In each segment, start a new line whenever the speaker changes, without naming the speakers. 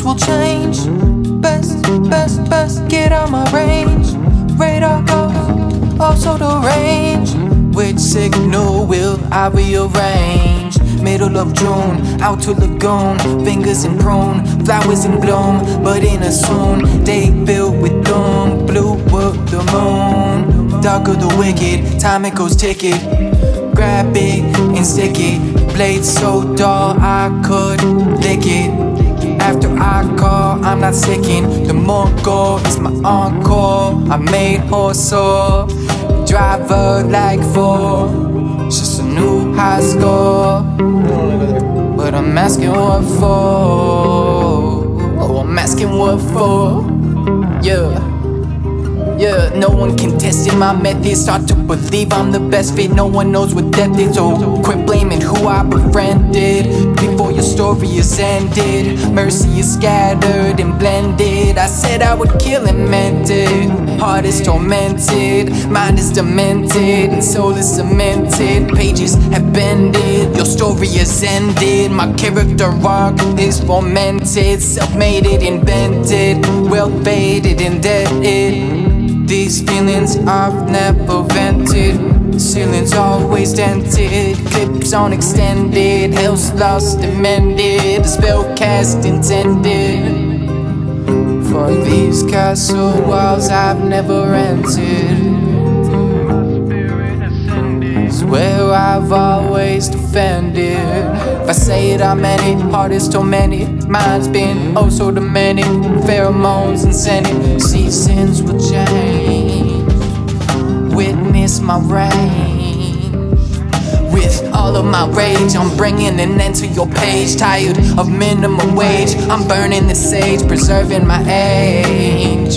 Seasons will change. Best, best, best, get out my range. Radar goes, also the range. Which signal will I rearrange? Middle of June, out to Lagoon, fingers in prune, flowers in bloom, but in a soon day filled with doom. Blue of the moon, dark of the wicked, time it goes ticket. Grab it and stick it, blade so dull I could lick it. After I call, I'm not sicking. The more go is my encore. I made sore, driver like four. It's just a new high score. But I'm asking what for. Oh, I'm asking what for. Yeah. Yeah, no one can test it. My methods start to believe I'm the best fit. No one knows what death is. Oh, quit blaming who I befriended before is ended. Mercy is scattered and blended. I said I would kill and meant it. Heart is tormented, mind is demented, and soul is cemented. Pages have bended. Your story is ended. My character arc is fomented, self-made it, invented, well faded, indebted. These feelings I've never vented. Ceilings always dented, on extended, house lost and mended, a spell cast intended. For these castle walls I've never entered. My spirit ascended. It's where I've always defended. If I say it, I meant it. Heart is tormented, mind's been oh so demanding. Pheromones and scented, seasons will change. Witness my reign. Of my rage, I'm bringing an end to your page. Tired of minimum wage, I'm burning the sage, preserving my age.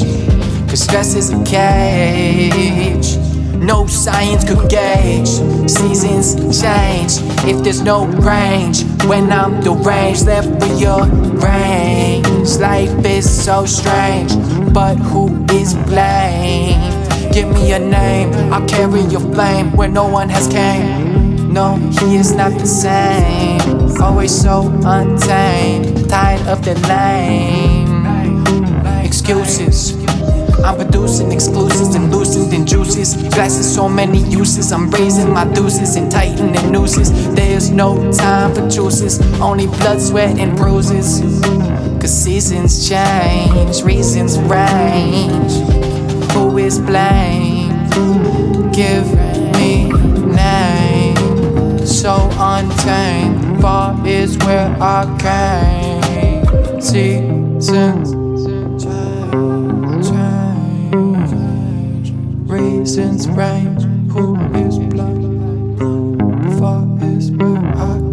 Cause stress is a cage. No science could gauge. Seasons change if there's no range. When I'm the deranged, left for your range. Life is so strange, but who is blamed? Give me a name, I'll carry your flame where no one has came. No, he is not the same. Always so untamed, tired of the lame excuses. I'm producing exclusives and loosening juices. Glasses, so many uses. I'm raising my deuces and tightening nooses. There's no time for truces, only blood, sweat, and bruises. Cause seasons change, reasons range. Who is blamed? Give so untamed. Far is where I came. Seasons change. Reasons range. Who is blind? Far is where I